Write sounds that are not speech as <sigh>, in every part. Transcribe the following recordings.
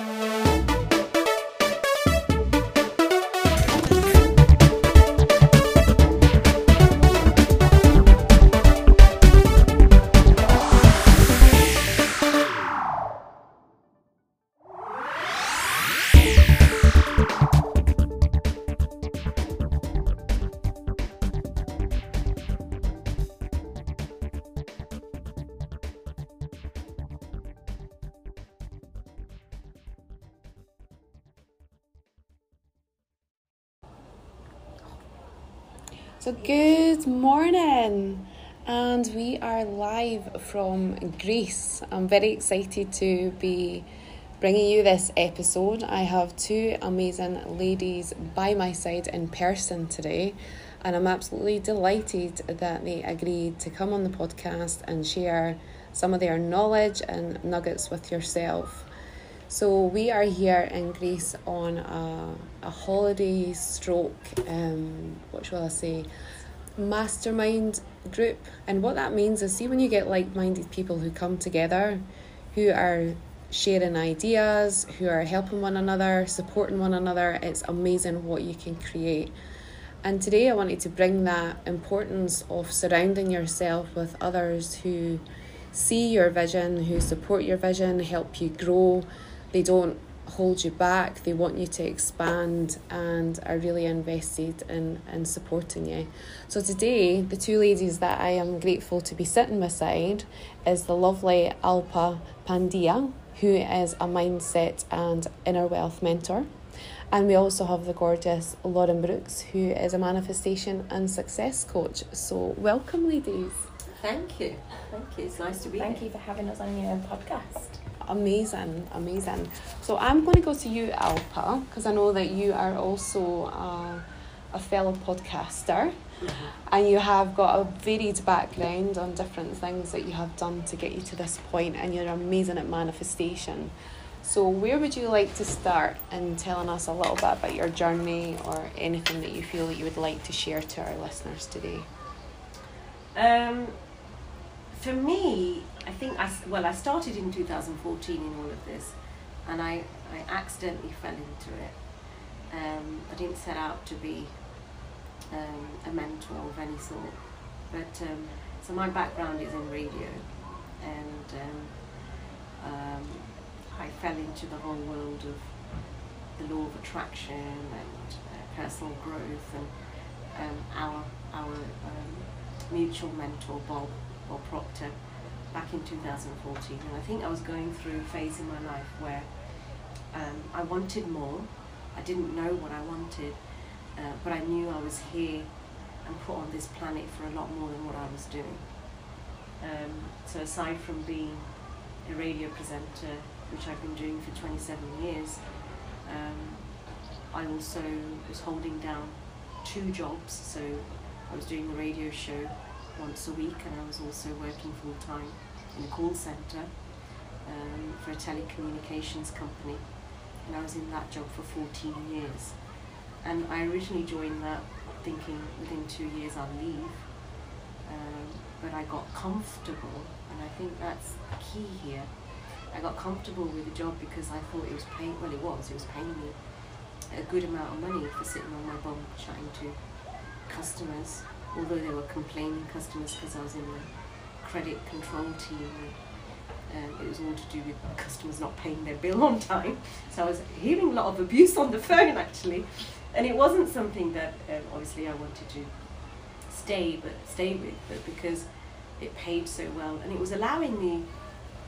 So, good morning, and we are live from Greece. I'm very excited to be bringing you this episode. I have two amazing ladies by my side in person today, and I'm absolutely delighted that they agreed to come on the podcast and share some of their knowledge and nuggets with yourself. So we are here in Greece on a, a holiday stroke, um, what shall I say, mastermind group. And what that means is, see, when you get like minded people who come together, who are sharing ideas, who are helping one another, supporting one another, it's amazing what you can create. And today I wanted to bring that importance of surrounding yourself with others who see your vision, who support your vision, help you grow they don't hold you back, they want you to expand and are really invested in, in supporting you. So today, the two ladies that I am grateful to be sitting beside is the lovely Alpa Pandya, who is a mindset and inner wealth mentor. And we also have the gorgeous Lauren Brookes, who is a manifestation and success coach. So, welcome, ladies. Thank you. Thank you. It's nice to be Thank here. you for having us on your podcast. Amazing, amazing. So I'm going to go to you, Alpa, because I know that you are also uh, a fellow podcaster Mm-hmm. and you have got a varied background on different things that you have done to get you to this point, and you're amazing at manifestation. So, where would you like to start in telling us a little bit about your journey or anything that you feel that you would like to share to our listeners today? Um, for me, I think I well, I started in 2014 in all of this, and I I accidentally fell into it. Um, I didn't set out to be um, a mentor of any sort, but um, so my background is in radio, and um, um, I fell into the whole world of the law of attraction and uh, personal growth and um, our our mutual mentor Bob Bob Proctor back in 2014 and I think I was going through a phase in my life where um, I wanted more I didn't know what I wanted uh, but I knew I was here and put on this planet for a lot more than what I was doing um, so aside from being a radio presenter which I've been doing for 27 years um, I also was holding down two jobs. So I was doing a radio show once a week, and I was also working full time in a call center um, for a telecommunications company. And I was in that job for 14 years. And I originally joined that thinking within two years I'll leave. Um, but I got comfortable, and I think that's key here. I got comfortable with the job because I thought it was paying, well, it was, it was paying me a good amount of money for sitting on my bum chatting to customers, although they were complaining customers because I was in the credit control team. And, um, it was all to do with customers not paying their bill on time. So I was hearing a lot of abuse on the phone actually, and it wasn't something that um, obviously I wanted to stay, but stay with, but because it paid so well, and it was allowing me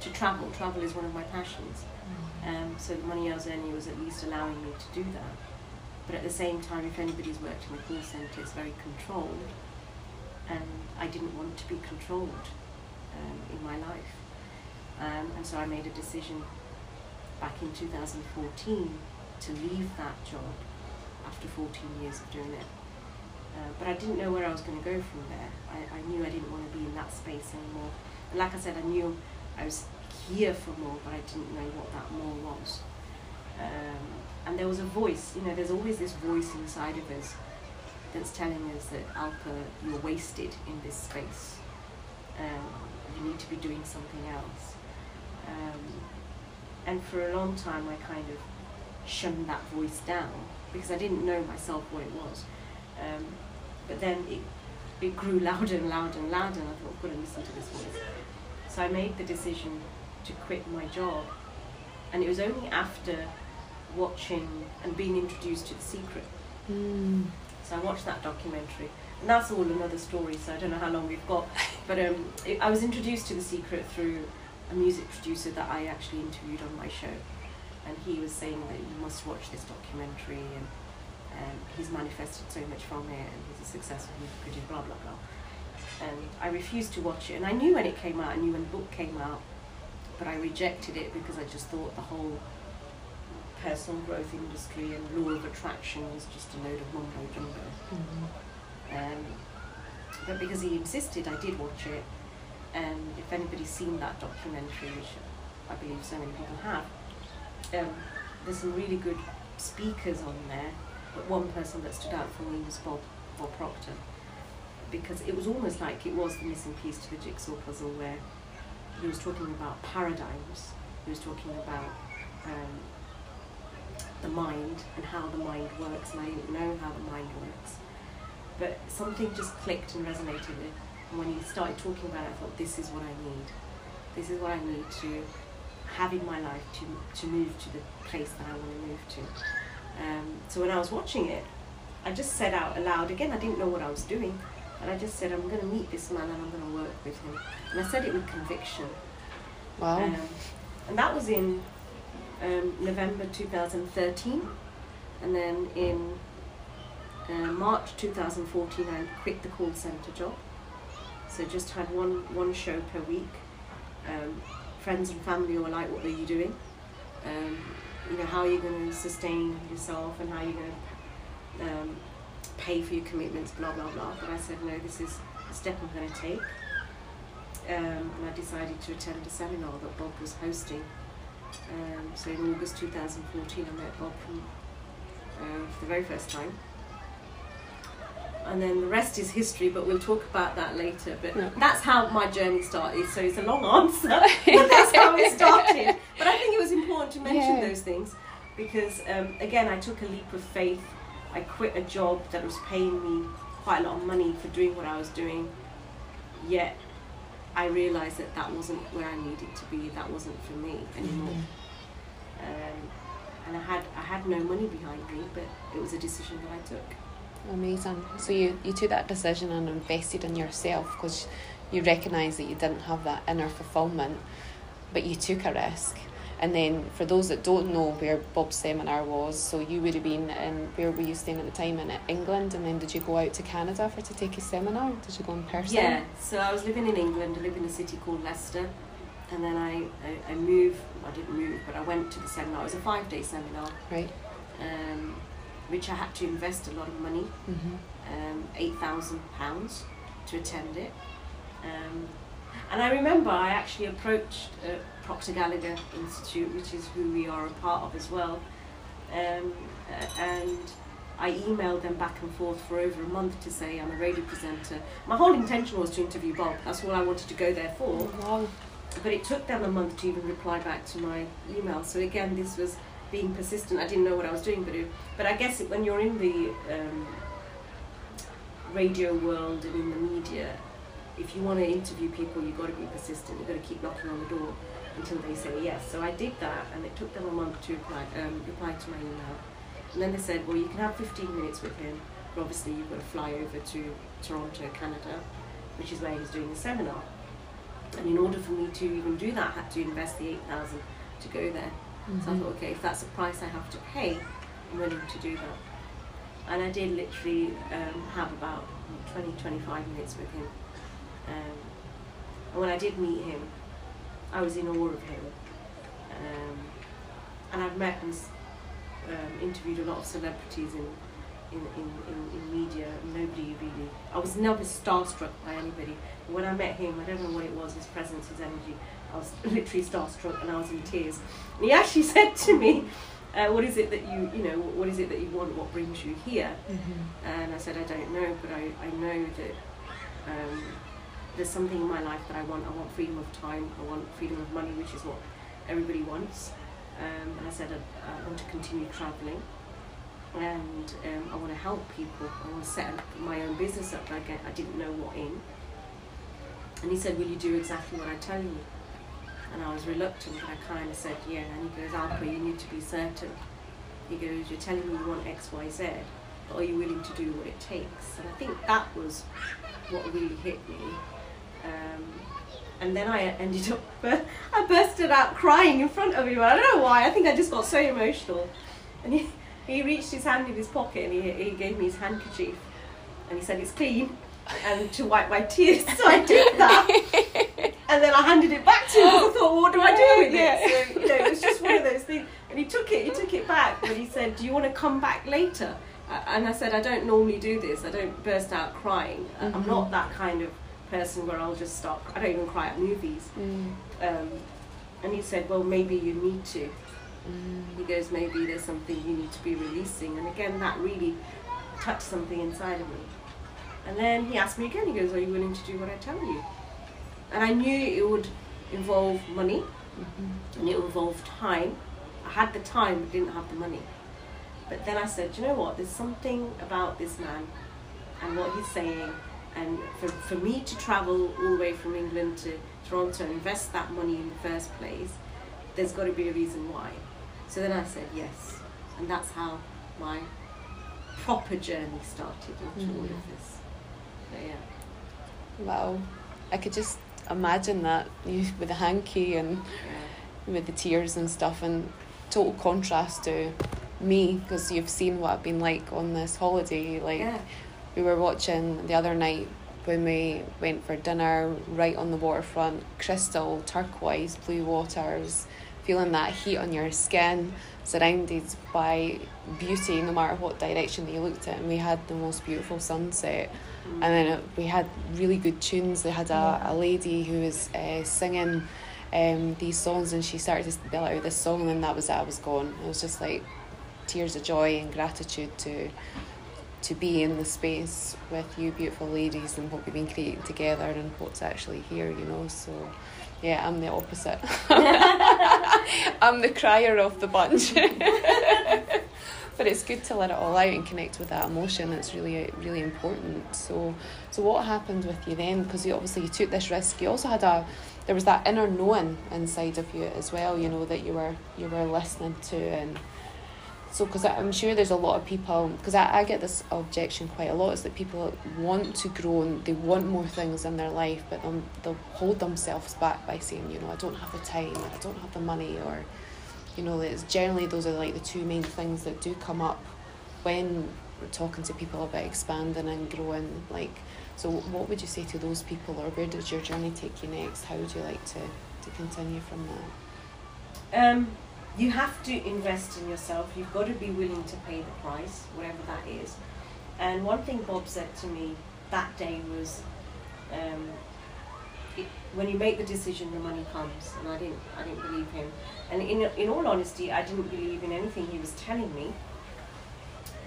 to travel. Travel is one of my passions. Um, so the money I was earning was at least allowing me to do that. But at the same time, if anybody's worked in a call centre, it's very controlled, and I didn't want to be controlled um, in my life. Um, and so I made a decision back in 2014 to leave that job after 14 years of doing it. Uh, but I didn't know where I was going to go from there. I, I knew I didn't want to be in that space anymore. And like I said, I knew I was here for more, but I didn't know what that more was. Um, and there was a voice, you know, there's always this voice inside of us that's telling us that Alpa, you're wasted in this space. Um, you need to be doing something else. Um, and for a long time, I kind of shunned that voice down because I didn't know myself what it was. Um, but then it, it grew louder and louder and louder, and I thought, I've got to listen to this voice. So I made the decision to quit my job. And it was only after watching and being introduced to The Secret. Mm. I watched that documentary. And that's all another story, so I don't know how long we've got. <laughs> But um, it, I was introduced to The Secret through a music producer that I actually interviewed on my show. And he was saying that you must watch this documentary and um, he's manifested so much from it and he's a successful music producer, blah, blah, blah. And I refused to watch it. And I knew when it came out, I knew when the book came out, but I rejected it because I just thought the whole personal growth industry and law of attraction was just a load of mumbo jumbo. Mhm. Um, but because he insisted, I did watch it. And if anybody's seen that documentary, which I believe so many people have, um, there's some really good speakers on there. But one person that stood out for me was Bob, Bob Proctor. Because it was almost like it was the missing piece to the jigsaw puzzle where he was talking about paradigms, he was talking about um, the mind and how the mind works, and I didn't know how the mind works. But something just clicked and resonated with and when he started talking about it I thought this is what I need. This is what I need to have in my life to, to move to the place that I want to move to. Um, so when I was watching it I just said out aloud again I didn't know what I was doing and I just said I'm going to meet this man and I'm going to work with him. And I said it with conviction. Wow. um, and that was in um, November 2013. And then in uh, March 2014, I quit the call centre job. So just had one, one show per week. Um, friends and family were like, what are you doing? Um, you know, how are you going to sustain yourself and how are you going to um, pay for your commitments, blah, blah, blah. But I said, no, this is a step I'm going to take um, and I decided to attend a seminar that Bob was hosting. Um, so in August 2014, I met Bob uh, for the very first time. And then the rest is history, but we'll talk about that later. But Yeah. that's how my journey started. So it's a long answer, <laughs> but that's how it started. But I think it was important to mention Yeah. those things because, um, again, I took a leap of faith. I quit a job that was paying me quite a lot of money for doing what I was doing, yet I realised that that wasn't where I needed to be. That wasn't for me anymore. Um, and I had I had no money behind me, but it was a decision that I took. Amazing. So you, you took that decision and invested in yourself because you recognised that you didn't have that inner fulfillment, but you took a risk. And then for those that don't know where Bob's seminar was, so you would have been in where were you staying at the time in England, and then did you go out to Canada for to take a seminar? Did you go in person? Yeah. So I was living in England. I live in a city called Leicester, and then I, I, I moved. I didn't move, but I went to the seminar. It was a five day seminar, Right. um, which I had to invest a lot of money. Mhm. um, eight thousand pounds to attend it. Um, and I remember I actually approached uh, Proctor Gallagher Institute, which is who we are a part of as well, um, and I emailed them back and forth for over a month to say I'm a radio presenter. My whole intention was to interview Bob. That's all I wanted to go there for. Wow. But it took them a month to even reply back to my email. So again, this was being persistent. I didn't know what I was doing, but it, but I guess when you're in the um, radio world and in the media, if you want to interview people, you've got to be persistent. You've got to keep knocking on the door until they say yes. So I did that, and it took them a month to reply, um, reply to my email. And then they said, well, you can have 15 minutes with him, but obviously you've got to fly over to Toronto, Canada, which is where he's doing the seminar. And in order for me to even do that, I had to invest the 8,000 to go there. So I Mhm. thought, okay, if that's the price I have to pay, I'm willing to do that. And I did literally um, have about 20, 25 minutes with him. Um, and when I did meet him, I was in awe of him. Um, and I've met and um, interviewed a lot of celebrities in, in, in, in, in media. Nobody really, I was never starstruck by anybody. But when I met him, I don't know what it was, his presence, his energy. I was <laughs> literally starstruck and I was in tears. And he actually <laughs> said to me, uh, what is it that you, you know, what is it that you want, what brings you here? Mhm. And I said, I don't know, but I, I know that um, there's something in my life that I want. I want freedom of time, I want freedom of money, which is what everybody wants. Um, and I said I, I want to continue traveling and um, I want to help people. I want to set my own business up. Like I, I didn't know what in. And he said, Will you do exactly what I tell you? And I was reluctant, but I kind of said, Yeah. And he goes, Alpa, you need to be certain. He goes, You're telling me you want X, Y, Z, but are you willing to do what it takes? And I think that was what really hit me. Um, and then I ended up, <laughs> I bursted out crying in front of him. I don't know why. I think I just got so emotional. And he, he reached his hand in his pocket and he, he gave me his handkerchief. And he said, It's clean. And to wipe my tears. So I did that. <laughs> and then I handed it back to him. I thought, well, what do I do with it? So, you know, it was just one of those things. And he took it, he took it back. But he said, Do you want to come back later? And I said, I don't normally do this. I don't burst out crying. Mm-hmm. I'm not that kind of person where I'll just stop. I don't even cry at movies. Mm. Um, and he said, well, maybe you need to. Mm. He goes, maybe there's something you need to be releasing. And again, that really touched something inside of me. And then he asked me again, he goes, are you willing to do what I tell you? And I knew it would involve money mm-hmm. and it would involve time. I had the time but didn't have the money. But then I said, you know what, there's something about this man and what he's saying and for, for me to travel all the way from England to Toronto and invest that money in the first place, there's got to be a reason why. So then I said yes, and that's how my proper journey started into mm. all of mm. this. So yeah. Wow, I could just imagine that you with the hanky and yeah. with the tears and stuff, and total contrast to me because you've seen what I've been like on this holiday, like. Yeah we were watching the other night when we went for dinner right on the waterfront, crystal, turquoise, blue waters, feeling that heat on your skin, surrounded by beauty no matter what direction that you looked at. And we had the most beautiful sunset. Mm. And then it, we had really good tunes. They had a, a lady who was uh, singing um, these songs and she started to belt out this song, and then that was it, I was gone. It was just like tears of joy and gratitude to to be in the space with you beautiful ladies and what we've been creating together and what's actually here, you know. So yeah, I'm the opposite. <laughs> I'm the crier of the bunch. <laughs> but it's good to let it all out and connect with that emotion. It's really, really important. So, so what happened with you then? Because you obviously you took this risk. You also had a, there was that inner knowing inside of you as well. You know that you were you were listening to and so because i'm sure there's a lot of people because I, I get this objection quite a lot is that people want to grow and they want more things in their life but they'll, they'll hold themselves back by saying you know i don't have the time or i don't have the money or you know it's generally those are like the two main things that do come up when we're talking to people about expanding and growing like so what would you say to those people or where does your journey take you next? How would you like to to continue from that? Um you have to invest in yourself. You've got to be willing to pay the price, whatever that is. And one thing Bob said to me that day was, um, it, when you make the decision, the money comes. And I didn't, I didn't believe him. And in, in all honesty, I didn't believe in anything he was telling me.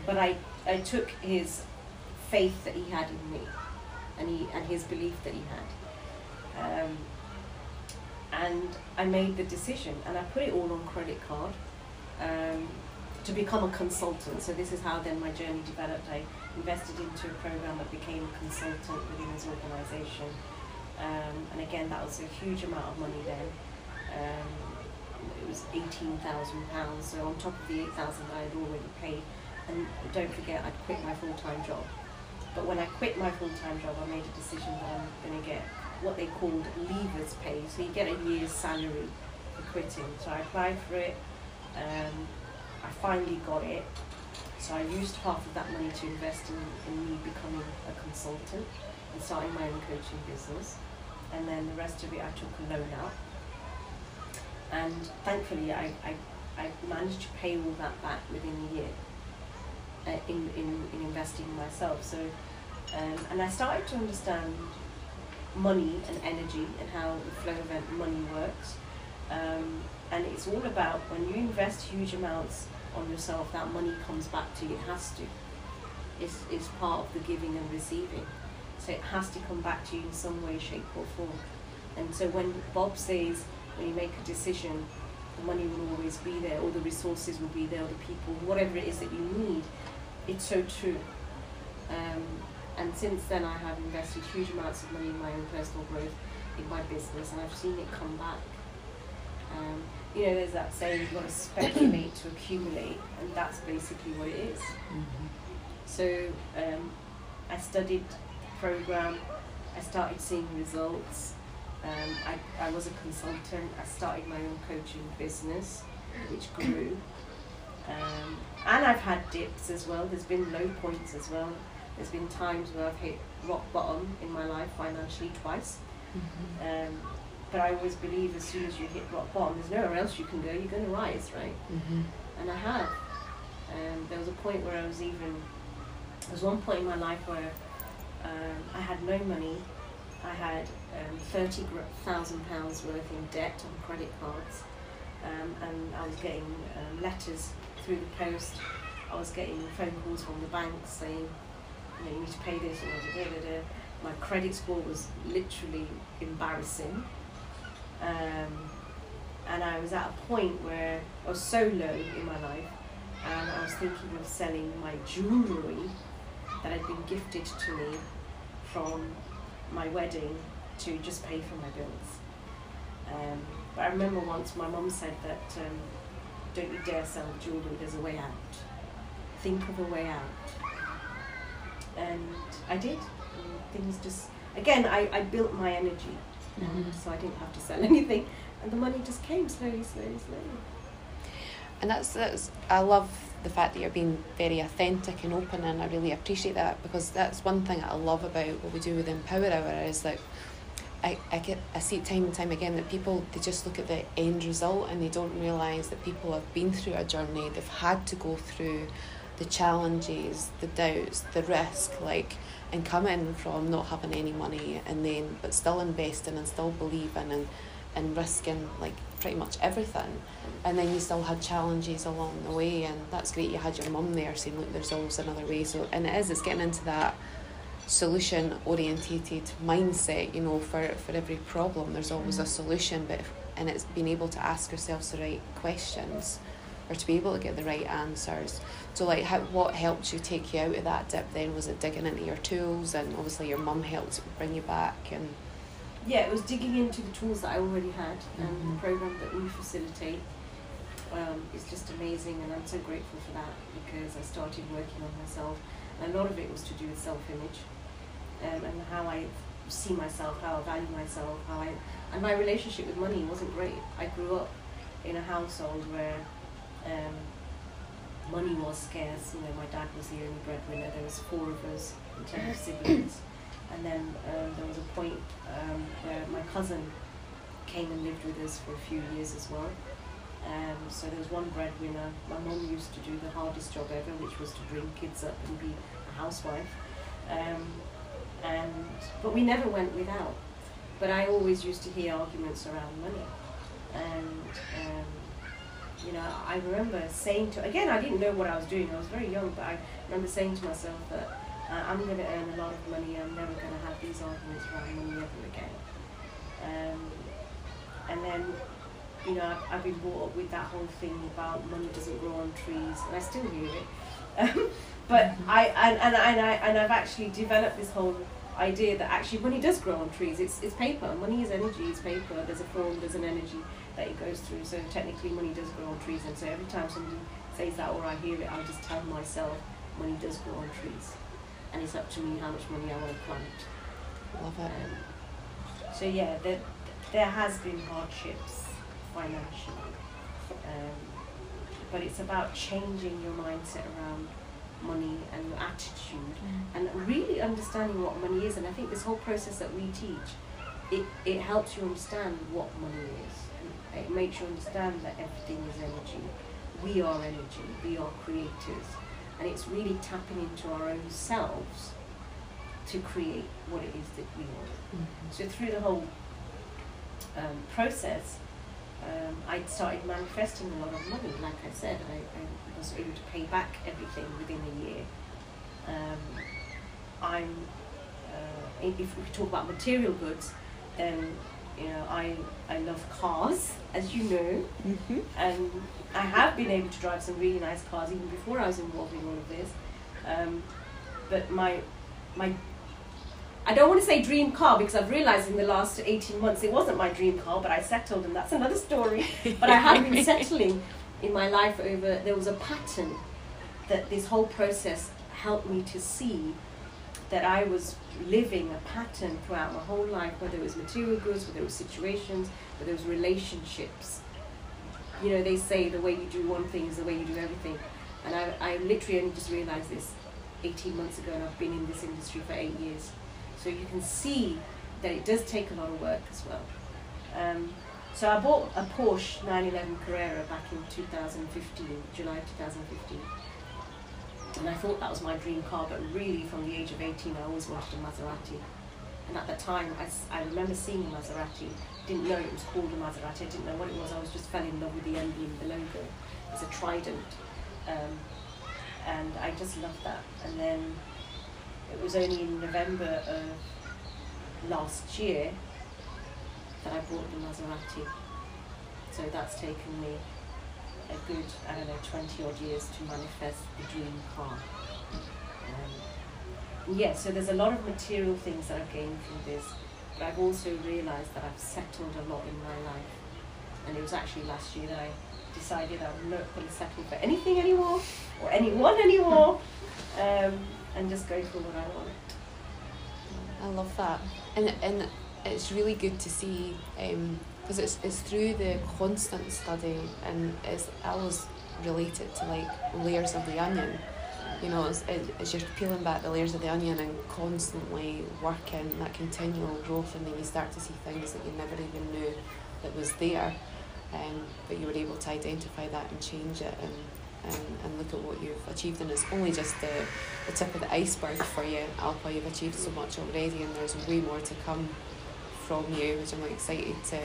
But I, I took his faith that he had in me, and he and his belief that he had. Um, and I made the decision and I put it all on credit card um, to become a consultant. So this is how then my journey developed. I invested into a program that became a consultant within his organisation. Um, and again, that was a huge amount of money then. Um, it was £18,000, so on top of the 8000 I had already paid. And don't forget, I'd quit my full-time job. But when I quit my full-time job, I made a decision that I'm going to get what they called leavers pay. So you get a year's salary for quitting. So I applied for it. Um, I finally got it. So I used half of that money to invest in, in me becoming a consultant and starting my own coaching business. And then the rest of it I took a loan out. And thankfully I, I, I managed to pay all that back within a year uh, in, in, in investing in myself. So um, and I started to understand money and energy and how the flow event money works. Um, and it's all about when you invest huge amounts on yourself, that money comes back to you. It has to. It's, it's part of the giving and receiving. So it has to come back to you in some way, shape, or form. And so when Bob says, when you make a decision, the money will always be there, or the resources will be there, or the people, whatever it is that you need. It's so true. Um, and since then, I have invested huge amounts of money in my own personal growth, in my business, and I've seen it come back. Um, you know, there's that saying, you've got to speculate to accumulate, and that's basically what it is. Mm-hmm. So um, I studied the program, I started seeing results. Um, I, I was a consultant, I started my own coaching business, which grew. <coughs> Um, and I've had dips as well, there's been low points as well. There's been times where I've hit rock bottom in my life financially twice. Mm-hmm. Um, but I always believe as soon as you hit rock bottom, there's nowhere else you can go, you're going to rise, right? Mm-hmm. and I have. Um, there was a point where I was even. There was one point in my life where um, I had no money. I had um, thirty thousand pounds worth in debt on credit cards, um, and I was getting um, letters through the post. I was getting phone calls from the banks saying, you know, you need to pay this, da, da, da. my credit score was literally embarrassing. Um, and I was at a point where I was so low in my life, and I was thinking of selling my jewellery that had been gifted to me from my wedding to just pay for my bills. Um, but I remember once my mum said that um, don't you dare sell jewellery, there's a way out. Think of a way out. And I did. And things just, again, I, I built my energy, Mhm. so I didn't have to sell <laughs> anything. And the money just came slowly, slowly, slowly. And that's that's I love the fact that you're being very authentic and open, and I really appreciate that because that's one thing I love about what we do with Empower Hour is that I, I get I see it time and time again that people they just look at the end result and they don't realise that people have been through a journey, they've had to go through the challenges, the doubts, the risk, like and coming from not having any money and then but still investing and still believing and and risking like pretty much everything. And then you still had challenges along the way and that's great you had your mum there saying look there's always another way. So and it is it's getting into that solution orientated mindset you know for for every problem there's always a Mm. solution but if, and it's being able to ask yourselves the right questions or to be able to get the right answers so like how, what helped you take you out of that dip then was it digging into your tools and obviously your mum helped bring you back and yeah, it was digging into the tools that I already had, and Mhm. the program that we facilitate um, is just amazing, and I'm so grateful for that because I started working on myself, and a lot of it was to do with self-image, um, and how I see myself, how I value myself, how I, and my relationship with money wasn't great. I grew up in a household where um, money was scarce. You know, my dad was the only breadwinner. There was four of us in terms of siblings. And then um, there was a point um, where my cousin came and lived with us for a few years as well. Um, so there was one breadwinner. My mum used to do the hardest job ever, which was to bring kids up and be a housewife. Um, and but we never went without. But I always used to hear arguments around money, and um, you know I remember saying to again I didn't know what I was doing. I was very young, but I remember saying to myself that uh, I'm going to earn a lot of money. I'm never going to have these arguments around money ever again. Um, and then, you know, I've, I've been brought up with that whole thing about money doesn't grow on trees, and I still hear it. Um, <laughs> but I and, and, and I and I've actually developed this whole idea that actually money does grow on trees. It's it's paper. Money is energy. It's paper. There's a form. There's an energy that it goes through. So technically, money does grow on trees. And so every time somebody says that or I hear it, I just tell myself money does grow on trees, and it's up to me how much money I want to plant. love it Um, so yeah, there, there has been hardships financially, um, but it's about changing your mindset around money and your attitude, and really understanding what money is. And I think this whole process that we teach, it, it helps you understand what money is. It makes you understand that everything is energy. We are energy. We are creators, and it's really tapping into our own selves to create what it is that we want. Mhm. So through the whole um, process, um, I started manifesting a lot of money. Like I said, I, I was able to pay back everything within a year. Um, I'm, uh, if we talk about material goods, then you know, I I love cars, as you know, Mm-hmm. and I have been able to drive some really nice cars even before I was involved in all of this. Um, but my my I don't want to say dream car because I've realized in the last 18 months it wasn't my dream car, but I settled, and that's another story. <laughs> But I have been settling in my life over, there was a pattern that this whole process helped me to see that I was living a pattern throughout my whole life, whether it was material goods, whether it was situations, whether it was relationships. You know, they say the way you do one thing is the way you do everything. And I, I literally only just realized this 18 months ago, and I've been in this industry for eight years. So you can see that it does take a lot of work as well. Um, so I bought a Porsche 911 Carrera back in 2015, July 2015. And I thought that was my dream car, but really from the age of 18, I always wanted a Maserati. And at the time, I, I remember seeing a Maserati, didn't know it was called a Maserati, I didn't know what it was, I was just fell in love with the emblem, the logo. It's a trident. Um, and I just loved that. And then it was only in November of last year that I bought the Maserati. So that's taken me a good, I don't know, 20 odd years to manifest the dream car. Um, yeah, so there's a lot of material things that I've gained from this, but I've also realised that I've settled a lot in my life. And it was actually last year that I decided I'm not going to settle for anything anymore or anyone anymore <laughs> um, and just go for what I want. I love that, and and it's really good to see because it's it's through the constant study, and it's always related to like layers of the onion. You know, it's, as you're peeling back the layers of the onion and constantly working that continual growth, and then you start to see things that you never even knew that was there, um, but you were able to identify that and change it and. And, and look at what you've achieved, and it's only just the, the tip of the iceberg for you, Alpa. You've achieved so much already, and there's way more to come from you, which I'm excited to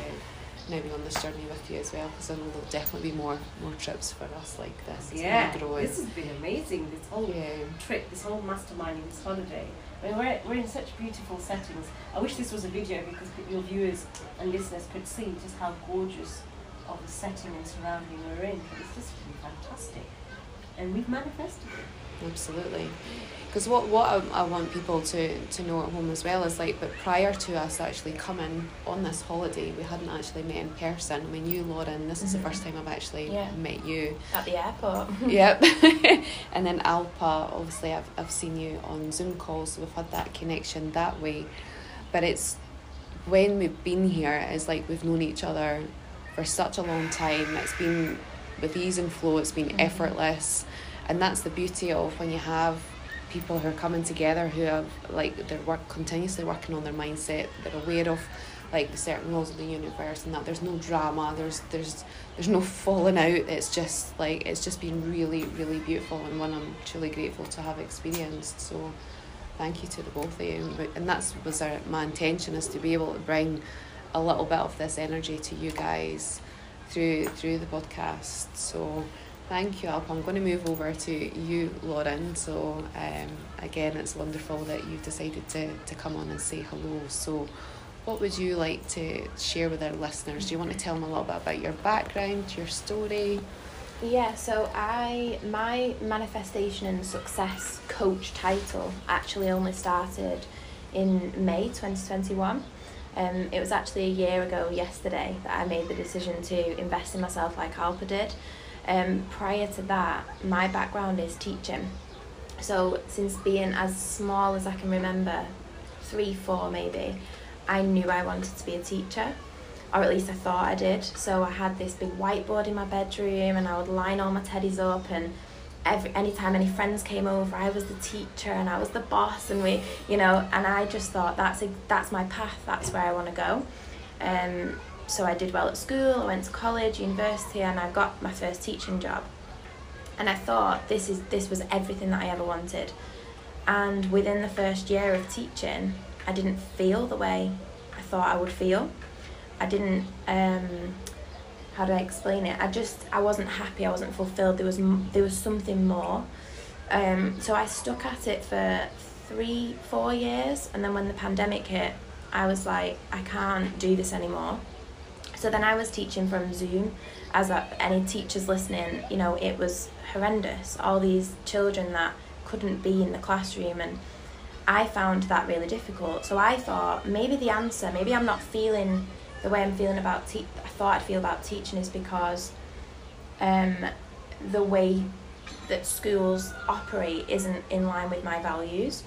now be on this journey with you as well. Because I know there'll definitely be more more trips for us like this. Yeah, this has been amazing. This whole yeah, trip, this whole masterminding, this holiday. I mean, we're, we're in such beautiful settings. I wish this was a video because your viewers and listeners could see just how gorgeous of the setting and surrounding we're in. It's just really fantastic. And we've manifested it. Absolutely. Because what what I, I want people to to know at home as well is like, but prior to us actually coming on this holiday, we hadn't actually met in person. I mean, you, Lauren, this is the Mhm. first time I've actually Yeah. met you. At the airport. <laughs> yep. <laughs> and then Alpa, obviously, I've, I've seen you on Zoom calls, so we've had that connection that way. But it's when we've been here, it's like we've known each other for such a long time. It's been with ease and flow, it's been Mhm. effortless. And that's the beauty of when you have people who are coming together who have like they're work continuously working on their mindset, they're aware of like the certain laws of the universe and that there's no drama, there's there's there's no falling out. It's just like it's just been really, really beautiful and one I'm truly grateful to have experienced. So thank you to the both of you. And that's was our, my intention is to be able to bring a little bit of this energy to you guys through through the podcast. So thank you, Alp. I'm going to move over to you, Lauren. So um, again, it's wonderful that you've decided to, to come on and say hello. So what would you like to share with our listeners? Do you want to tell them a little bit about your background, your story? Yeah, so I my manifestation and success coach title actually only started in May 2021. Um, it was actually a year ago yesterday that I made the decision to invest in myself like Alpa did. Um, prior to that, my background is teaching. So since being as small as I can remember, three, four maybe, I knew I wanted to be a teacher or at least I thought I did. So I had this big whiteboard in my bedroom, and I would line all my teddies up. And every anytime any friends came over, I was the teacher and I was the boss, and we, you know, and I just thought that's a, that's my path. That's where I want to go. Um, so I did well at school. I went to college, university, and I got my first teaching job. And I thought this is this was everything that I ever wanted. And within the first year of teaching, I didn't feel the way I thought I would feel. I didn't um how do I explain it? I just I wasn't happy. I wasn't fulfilled. There was there was something more. Um, so I stuck at it for three four years, and then when the pandemic hit, I was like, I can't do this anymore. So then I was teaching from Zoom. As a, any teachers listening, you know, it was horrendous. All these children that couldn't be in the classroom, and I found that really difficult. So I thought maybe the answer, maybe I'm not feeling the way I'm feeling about te- I thought I'd feel about teaching is because um, the way that schools operate isn't in line with my values.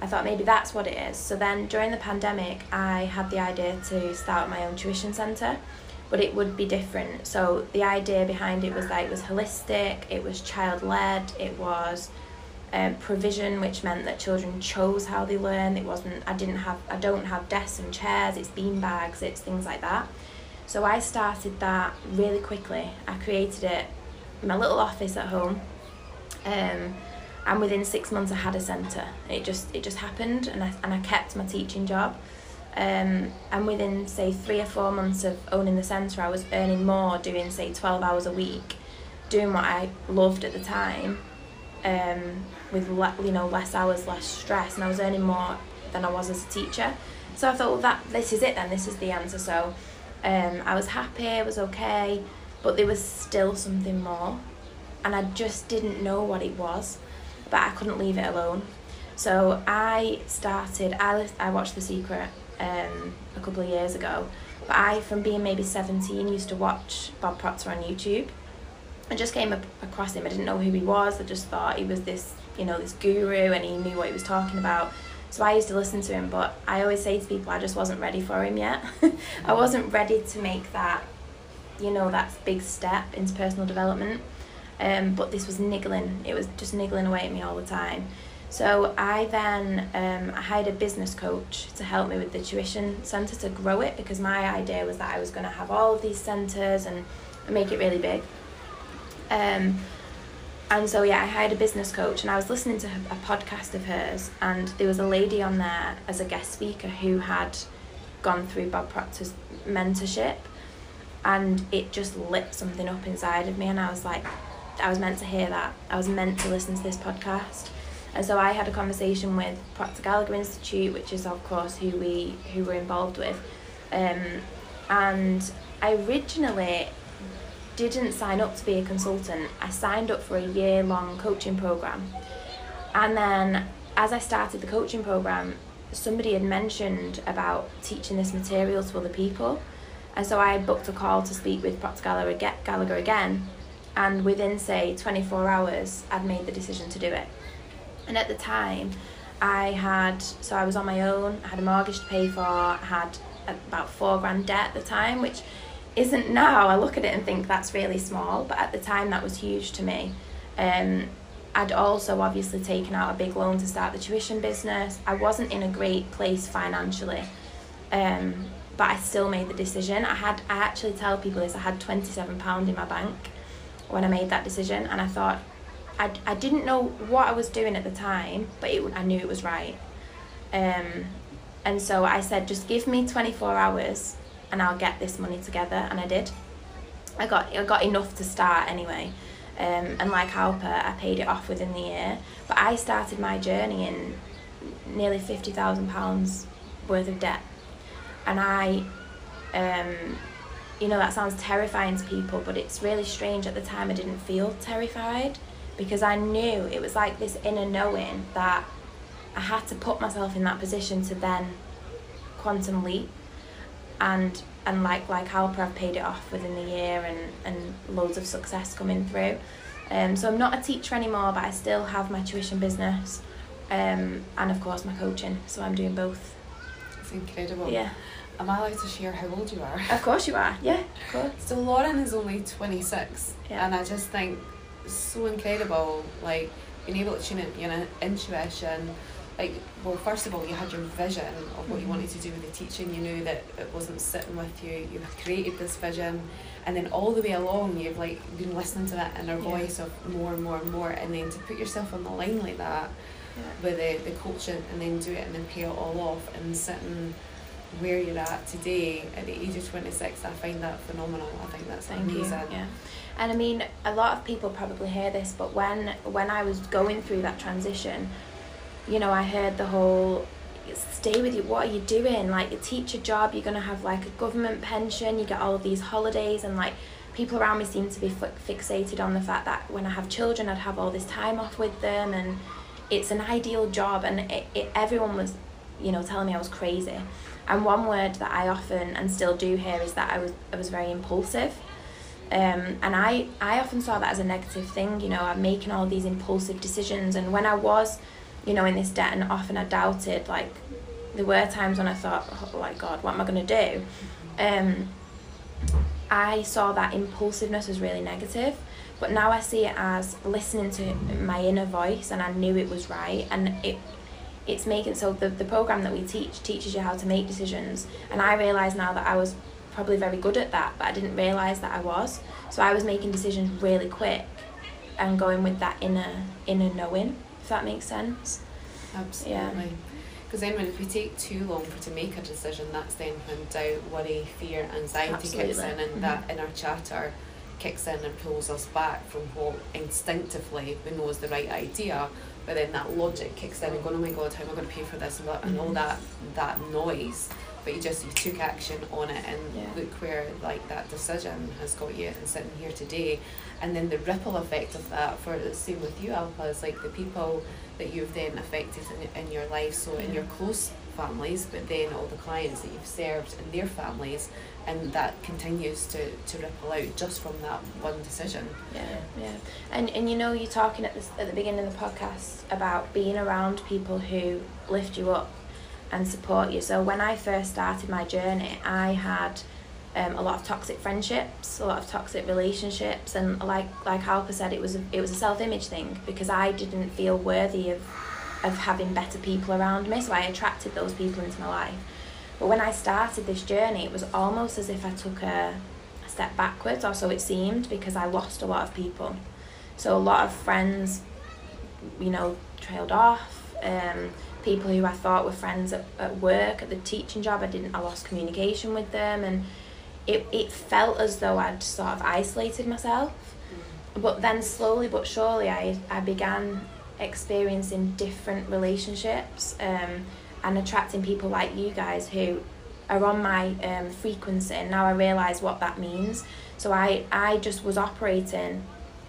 I thought maybe that's what it is. So then during the pandemic, I had the idea to start my own tuition centre, but it would be different. So the idea behind it was that it was holistic, it was child led, it was um, provision, which meant that children chose how they learn. It wasn't. I didn't have. I don't have desks and chairs. It's bean bags. It's things like that. So I started that really quickly. I created it my little office at home. Um, and within six months I had a centre. It just it just happened, and I and I kept my teaching job. Um, and within say three or four months of owning the centre, I was earning more doing say twelve hours a week, doing what I loved at the time, um, with le- you know less hours, less stress, and I was earning more than I was as a teacher. So I thought, well, that this is it then. This is the answer. So um, I was happy. I was okay, but there was still something more, and I just didn't know what it was but I couldn't leave it alone. So I started, I, I watched The Secret um, a couple of years ago, but I, from being maybe 17, used to watch Bob Proctor on YouTube. I just came up across him. I didn't know who he was. I just thought he was this, you know, this guru and he knew what he was talking about. So I used to listen to him, but I always say to people, I just wasn't ready for him yet. <laughs> I wasn't ready to make that, you know, that big step into personal development. Um, but this was niggling. It was just niggling away at me all the time. So I then um, I hired a business coach to help me with the tuition centre to grow it because my idea was that I was going to have all of these centres and, make it really big. Um, and so yeah, I hired a business coach and I was listening to a podcast of hers and there was a lady on there as a guest speaker who had gone through Bob Proctor's mentorship and it just lit something up inside of me and I was like, I was meant to hear that. I was meant to listen to this podcast. And so I had a conversation with Proctor Gallagher Institute, which is of course who we who we're involved with. Um, and I originally didn't sign up to be a consultant. I signed up for a year long coaching program. And then as I started the coaching program, somebody had mentioned about teaching this material to other people. And so I booked a call to speak with Proctor Gallagher again and within say 24 hours I'd made the decision to do it. And at the time I had so I was on my own I had a mortgage to pay for I had about four grand debt at the time which isn't now. I look at it and think that's really small but at the time that was huge to me. Um, I'd also obviously taken out a big loan to start the tuition business. I wasn't in a great place financially um, but I still made the decision. I had I actually tell people this I had 27 pound in my bank when I made that decision, and I thought I, I didn't know what I was doing at the time, but it, I knew it was right. Um, and so I said, just give me 24 hours and I'll get this money together, and I did. I got I got enough to start anyway. Um, and like Alpa, I paid it off within the year. But I started my journey in nearly fifty thousand pounds worth of debt, and I um, you know that sounds terrifying to people but it's really strange at the time i didn't feel terrified because i knew it was like this inner knowing that i had to put myself in that position to then quantum leap and and like like Alpa I've paid it off within the year and and loads of success coming through. Um, so I'm not a teacher anymore but I still have my tuition business um, and of course my coaching so I'm doing both. It's incredible. Yeah Am I allowed to share how old you are? Of course you are, yeah, of <laughs> course. So Lauren is only 26, yeah. and I just think so incredible, like being able to tune in your intuition. Like, well, first of all, you had your vision of what you Mm-hmm. wanted to do with the teaching. You knew that it wasn't sitting with you. You had created this vision, and then all the way along, you've like been listening to that inner Yeah. voice of more and more and more, and then to put yourself on the line like that Yeah. with the, the coaching, and then do it, and then pay it all off, and sitting where you're at today at the age of 26 i find that phenomenal i think that's Thank amazing you. Yeah. And I mean, a lot of people probably hear this, but when when I was going through that transition, you know, I heard the whole stay with you. What are you doing? Like a teacher job, you're gonna have like a government pension. You get all of these holidays, and like people around me seem to be fi- fixated on the fact that when I have children, I'd have all this time off with them, and it's an ideal job. And it, it everyone was, you know, telling me I was crazy. And one word that I often and still do hear is that I was I was very impulsive. Um, and I, I often saw that as a negative thing, you know, I'm making all these impulsive decisions. And when I was, you know, in this debt and often I doubted, like, there were times when I thought, oh, like, God, what am I going to do? Um, I saw that impulsiveness as really negative. But now I see it as listening to my inner voice and I knew it was right. And it, it's making, so the, the program that we teach teaches you how to make decisions. And I realise now that I was probably very good at that, but I didn't realise that I was. So I was making decisions really quick and going with that inner inner knowing, if that makes sense. Absolutely. Because then when if we take too long for to make a decision, that's then when doubt, worry, fear, anxiety Absolutely. kicks in and Mhm. that inner chatter kicks in and pulls us back from what instinctively we know is the right idea. But then that logic kicks in and going, oh my god, how am I going to pay for this and, that, and all Mhm. that that noise. But you just you took action on it and Yeah. look where like that decision has got you and sitting here today. And then the ripple effect of that for the same with you, Alpa, is like the people that you've then affected in, in your life. So in your close families, but then all the clients that you've served and their families, and that continues to, to ripple out just from that one decision. Yeah, yeah. And and you know, you're talking at this at the beginning of the podcast about being around people who lift you up and support you. So when I first started my journey, I had um, a lot of toxic friendships, a lot of toxic relationships, and like like Alpa said, it was a, it was a self image thing because I didn't feel worthy of of having better people around me, so I attracted those people into my life. But when I started this journey, it was almost as if I took a, a step backwards, or so it seemed, because I lost a lot of people. So a lot of friends, you know, trailed off. Um, people who I thought were friends at, at work, at the teaching job, I didn't. I lost communication with them, and it it felt as though I'd sort of isolated myself. But then slowly but surely, I I began experiencing different relationships um, and attracting people like you guys who are on my um, frequency and now I realise what that means. So I, I just was operating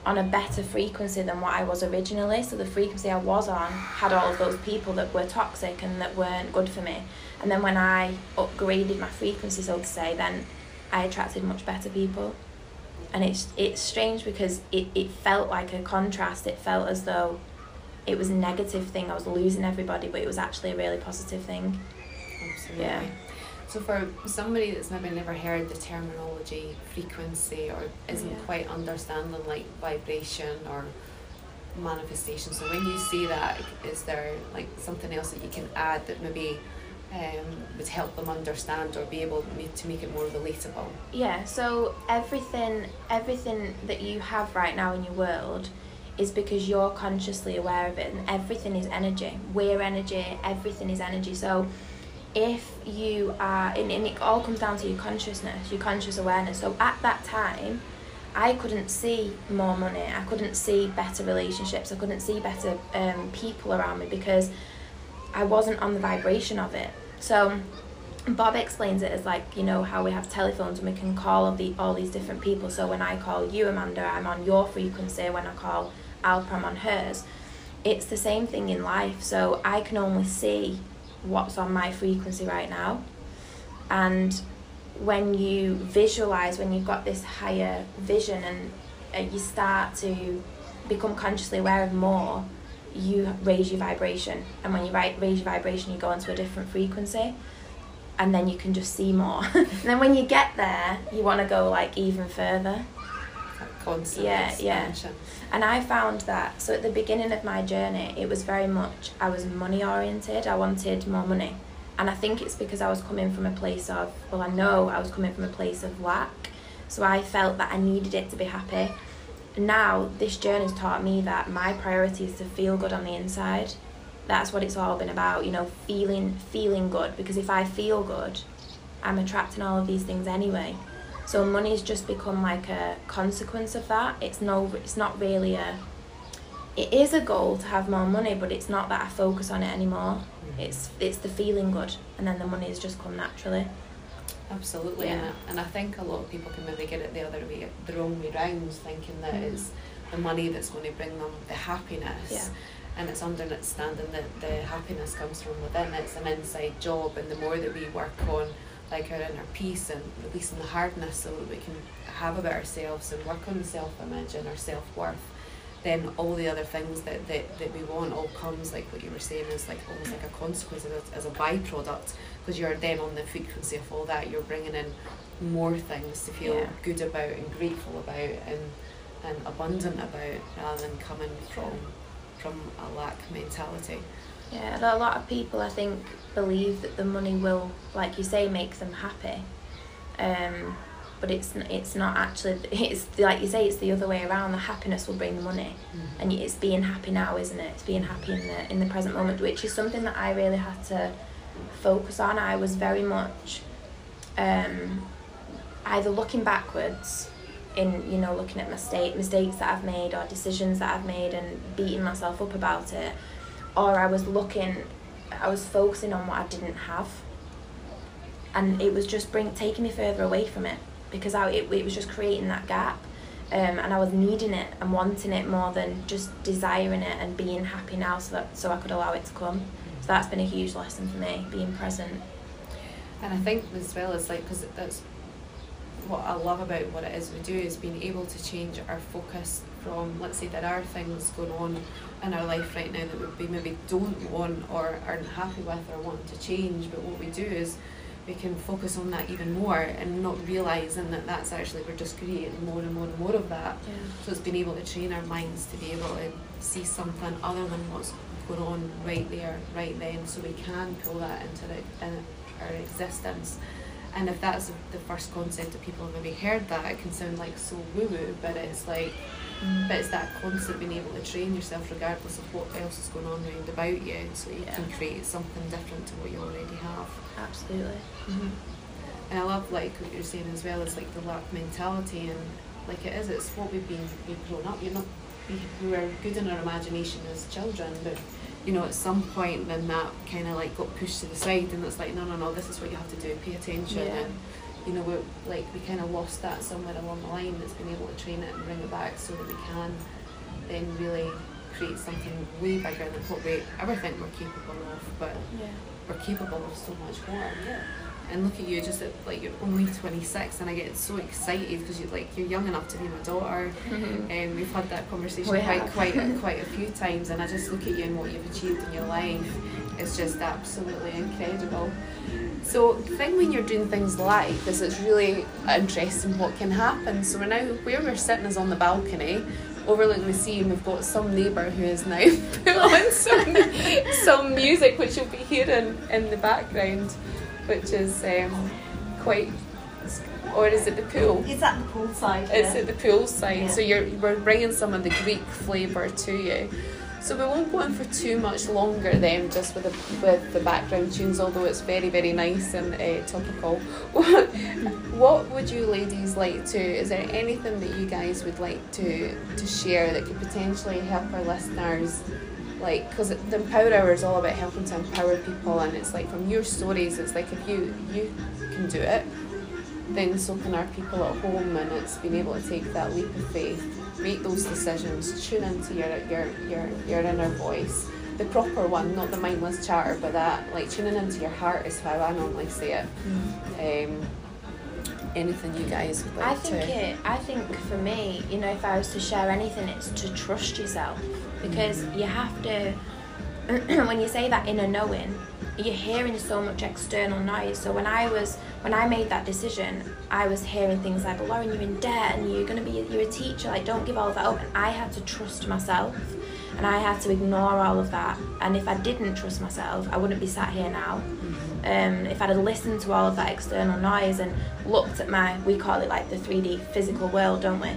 on a better frequency than what I was originally. So the frequency I was on had all of those people that were toxic and that weren't good for me. And then when I upgraded my frequency so to say then I attracted much better people. And it's it's strange because it, it felt like a contrast. It felt as though it was a negative thing I was losing everybody but it was actually a really positive thing Absolutely. Yeah. So for somebody that's maybe never heard the terminology frequency or isn't Yeah. quite understanding like vibration or manifestation, so when you see that, is there like something else that you can add that maybe um, would help them understand or be able to make it more relatable? Yeah, so everything everything that you have right now in your world is because you're consciously aware of it and everything is energy. We're energy, everything is energy. So if you are and, and it all comes down to your consciousness, your conscious awareness. So at that time I couldn't see more money, I couldn't see better relationships, I couldn't see better um, people around me because I wasn't on the vibration of it. So Bob explains it as like you know how we have telephones and we can call all the all these different people. So when I call you Amanda, I'm on your frequency. When I call Alpa, I'm on hers. It's the same thing in life. So I can only see what's on my frequency right now, and when you visualize, when you've got this higher vision and uh, you start to become consciously aware of more, you raise your vibration, and when you raise your vibration, you go into a different frequency and then you can just see more. <laughs> and then when you get there, you want to go like even further. That constant Yeah, yeah. And I found that so at the beginning of my journey, it was very much I was money oriented. I wanted more money. And I think it's because I was coming from a place of well, I know I was coming from a place of lack. So I felt that I needed it to be happy. Now this journey has taught me that my priority is to feel good on the inside. That's what it's all been about, you know, feeling feeling good because if I feel good, I'm attracting all of these things anyway. So money's just become like a consequence of that. It's no, it's not really a. it is a goal to have more money, but it's not that I focus on it anymore. It's it's the feeling good, and then the money has just come naturally. Absolutely, Yeah. and, I, and I think a lot of people can maybe get it the other way, the wrong way round, thinking that Mm. it's the money that's going to bring them the happiness. Yeah. And it's understanding that the happiness comes from within. It's an inside job, and the more that we work on, like our inner peace and releasing the hardness, so that we can have about ourselves and work on the self image and our self worth, then all the other things that, that, that we want all comes like what you were saying is like almost like a consequence of it as a byproduct because you're then on the frequency of all that you're bringing in more things to feel Yeah. good about and grateful about and and abundant about rather than coming from from a lack mentality Yeah, a lot of people I think believe that the money will, like you say, make them happy. Um, but it's it's not actually. <laughs> It's like you say, it's the other way around. The happiness will bring the money, and it's being happy now, isn't it? It's being happy in the in the present moment, which is something that I really had to focus on. I was very much um, either looking backwards in you know looking at mistake mistakes that I've made or decisions that I've made and beating myself up about it, or I was looking, I was focusing on what I didn't have, and it was just bring taking me further away from it because I it, it was just creating that gap. Um, and I was needing it and wanting it more than just desiring it and being happy now, so that so I could allow it to come. So that's been a huge lesson for me, being present. And I think as well as like because that's what I love about what it is we do is being able to change our focus from let's say there are things going on in our life right now that we maybe don't want or aren't happy with or want to change but what we do is we can focus on that even more and not realizing that that's actually we're just creating more and more and more of that Yeah. So it's been able to train our minds to be able to see something other than what's going on right there, right then, so we can pull that into the, in our existence. And if that's the first concept that people have maybe heard that, it can sound like so woo woo, but it's like, but it's that constant being able to train yourself regardless of what else is going on around about you, so you Yeah. can create something different to what you already have. Absolutely. Mm-hmm. And I love like what you're saying as well as like the lack mentality and like it is it's what we've been we've grown up. You're not we, we were good in our imagination as children, but you know at some point then that kind of like got pushed to the side and it's like no no no this is what you have to do pay attention Yeah. and you know we're like we kind of lost that somewhere along the line that's been able to train it and bring it back so that we can then really create something way bigger than what we ever think we're capable of but Yeah. we're capable of so much more. And look at you, just at like you're only 26, and I get so excited because you're like you're young enough to be my daughter, and we've had that conversation We quite have. quite a, <laughs> quite a few times. And I just look at you and what you've achieved in your life. It's just absolutely incredible. So the thing when you're doing things like this, it's really interesting what can happen. So we're now where we're sitting is on the balcony. Overlooking the sea, and we've got some neighbour who is now <laughs> put on some <laughs> some music, which you'll be hearing in the background, which is um, quite. Or is it the pool? It's at the poolside. It's yeah. at the pool side, so you're we're bringing some of the Greek flavour to you. So we won't go on for too much longer then, just with the with the background tunes. Although it's very very nice and uh, topical. <laughs> what would you ladies like to? Is there anything that you guys would like to to share that could potentially help our listeners? Like, because the Empower Hour is all about helping to empower people, and it's like from your stories, it's like if you you can do it, then so can our people at home and it's being able to take that leap of faith, make those decisions, tune into your your your, your inner voice. The proper one, not the mindless chatter, but that like tuning into your heart is how I normally say it. Um, anything you guys would like I think to it. I think for me, you know, if I was to share anything, it's to trust yourself because you have to. <clears throat> when you say that inner knowing, you're hearing so much external noise. So when I was when I made that decision, I was hearing things like, "Lauren, you're in debt, and you're gonna be you're a teacher. Like, don't give all of that up." And I had to trust myself, and I had to ignore all of that. And if I didn't trust myself, I wouldn't be sat here now. Um, if I'd have listened to all of that external noise and looked at my, we call it like the 3D physical world, don't we?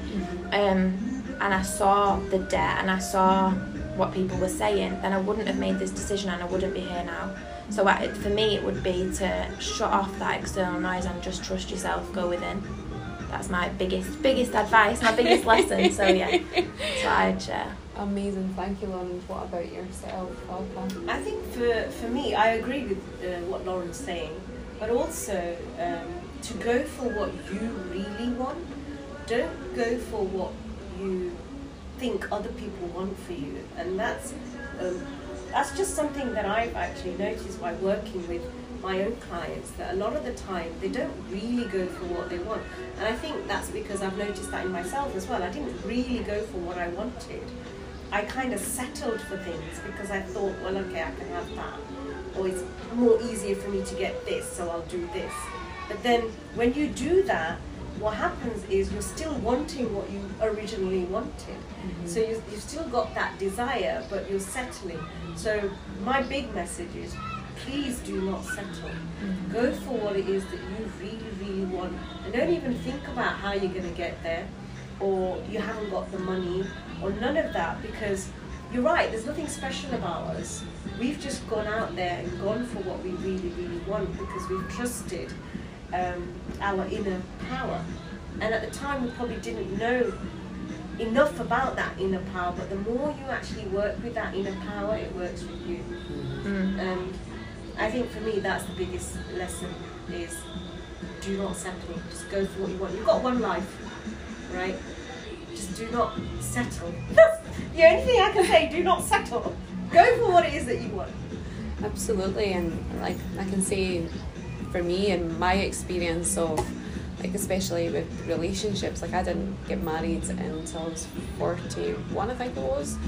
Um, and I saw the debt and I saw what people were saying, then I wouldn't have made this decision and I wouldn't be here now. So I, for me, it would be to shut off that external noise and just trust yourself, go within. that's my biggest biggest advice, my biggest lesson. So yeah, <laughs> so I'd share. Amazing, thank you, Lauren. What about yourself, Alpa? I think for, for me, I agree with uh, what Lauren's saying, but also um, to go for what you really want. Don't go for what you think other people want for you, and that's um, that's just something that I've actually noticed by working with my own clients that a lot of the time they don't really go for what they want. And I think that's because I've noticed that in myself as well. I didn't really go for what I wanted. I kind of settled for things because I thought, well, okay, I can have that. Or it's more easier for me to get this, so I'll do this. But then when you do that, what happens is you're still wanting what you originally wanted. Mm-hmm. So you, you've still got that desire, but you're settling. So my big message is please do not settle. Mm-hmm. Go for what it is that you really, really want. And don't even think about how you're going to get there or you haven't got the money or none of that because you're right, there's nothing special about us. We've just gone out there and gone for what we really, really want because we've trusted um, our inner power. And at the time, we probably didn't know enough about that inner power, but the more you actually work with that inner power, it works with you. Mm. And I think for me, that's the biggest lesson is do not settle. Just go for what you want. You've got one life, right? Just do not settle. That's <laughs> the only thing I can say. Do not settle. Go for what it is that you want. Absolutely, and like I can say, for me and my experience of like especially with relationships, like I didn't get married until I was forty one, I think it was.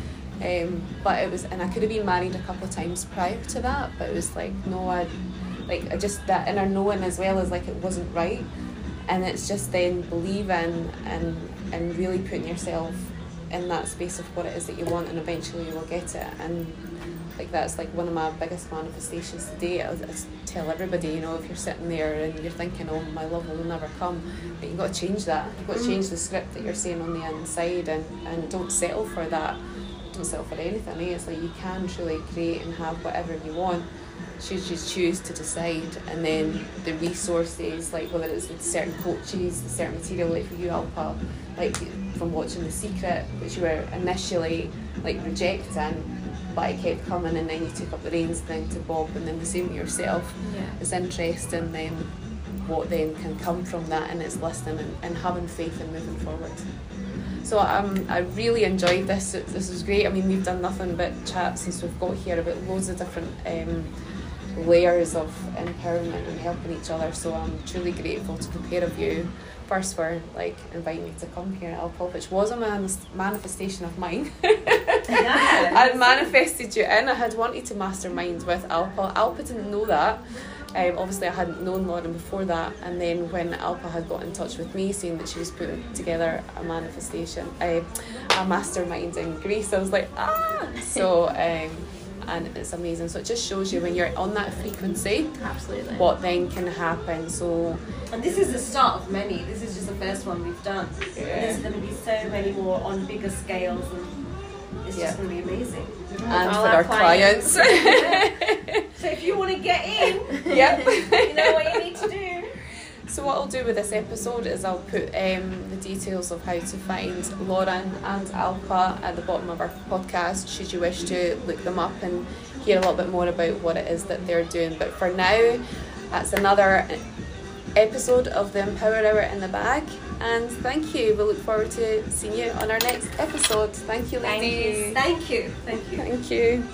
Um, but it was, and I could have been married a couple of times prior to that, but it was like no, I, like I just that inner knowing as well as like it wasn't right, and it's just then believing and and really putting yourself in that space of what it is that you want, and eventually you will get it. And like that's like one of my biggest manifestations today. I, I tell everybody, you know, if you're sitting there and you're thinking, "Oh, my love will never come," but you've got to change that. You've got to change the script that you're saying on the inside, and and don't settle for that. Don't settle for anything. Eh? It's like you can truly create and have whatever you want should you choose to decide and then the resources like whether it's with certain coaches certain material like for you Alpa like from watching The Secret which you were initially like rejecting but it kept coming and then you took up the reins then to Bob and then the same with yourself yeah. it's interesting then what then can come from that and it's listening and, and having faith and moving forward so um, I really enjoyed this. This was great. I mean, we've done nothing but chat since we've got here about loads of different um, layers of empowerment and helping each other. So I'm truly grateful to the pair of you. First were like inviting me to come here at Alpa, which was a man- manifestation of mine. <laughs> I manifested you in. I had wanted to mastermind with Alpa. Alpa didn't know that. Um, obviously, I hadn't known Lauren before that, and then when Alpa had got in touch with me, saying that she was putting together a manifestation, uh, a mastermind in Greece, I was like, ah. So um, and it's amazing. So it just shows you when you're on that frequency, absolutely, what then can happen. So, and this is the start of many. This is just the first one we've done. Yeah. There's going to be so many more on bigger scales, and it's yeah. just going to be amazing. And for our, our clients. clients. <laughs> <laughs> so if you want to get in, yep. <laughs> you know what you need to do. So what I'll do with this episode is I'll put um, the details of how to find Lauren and Alpa at the bottom of our podcast should you wish to look them up and hear a little bit more about what it is that they're doing. But for now, that's another episode of the Empower Hour in the bag. And thank you. We look forward to seeing you on our next episode. Thank you, ladies. Thank you. Thank you. Thank you. Thank you.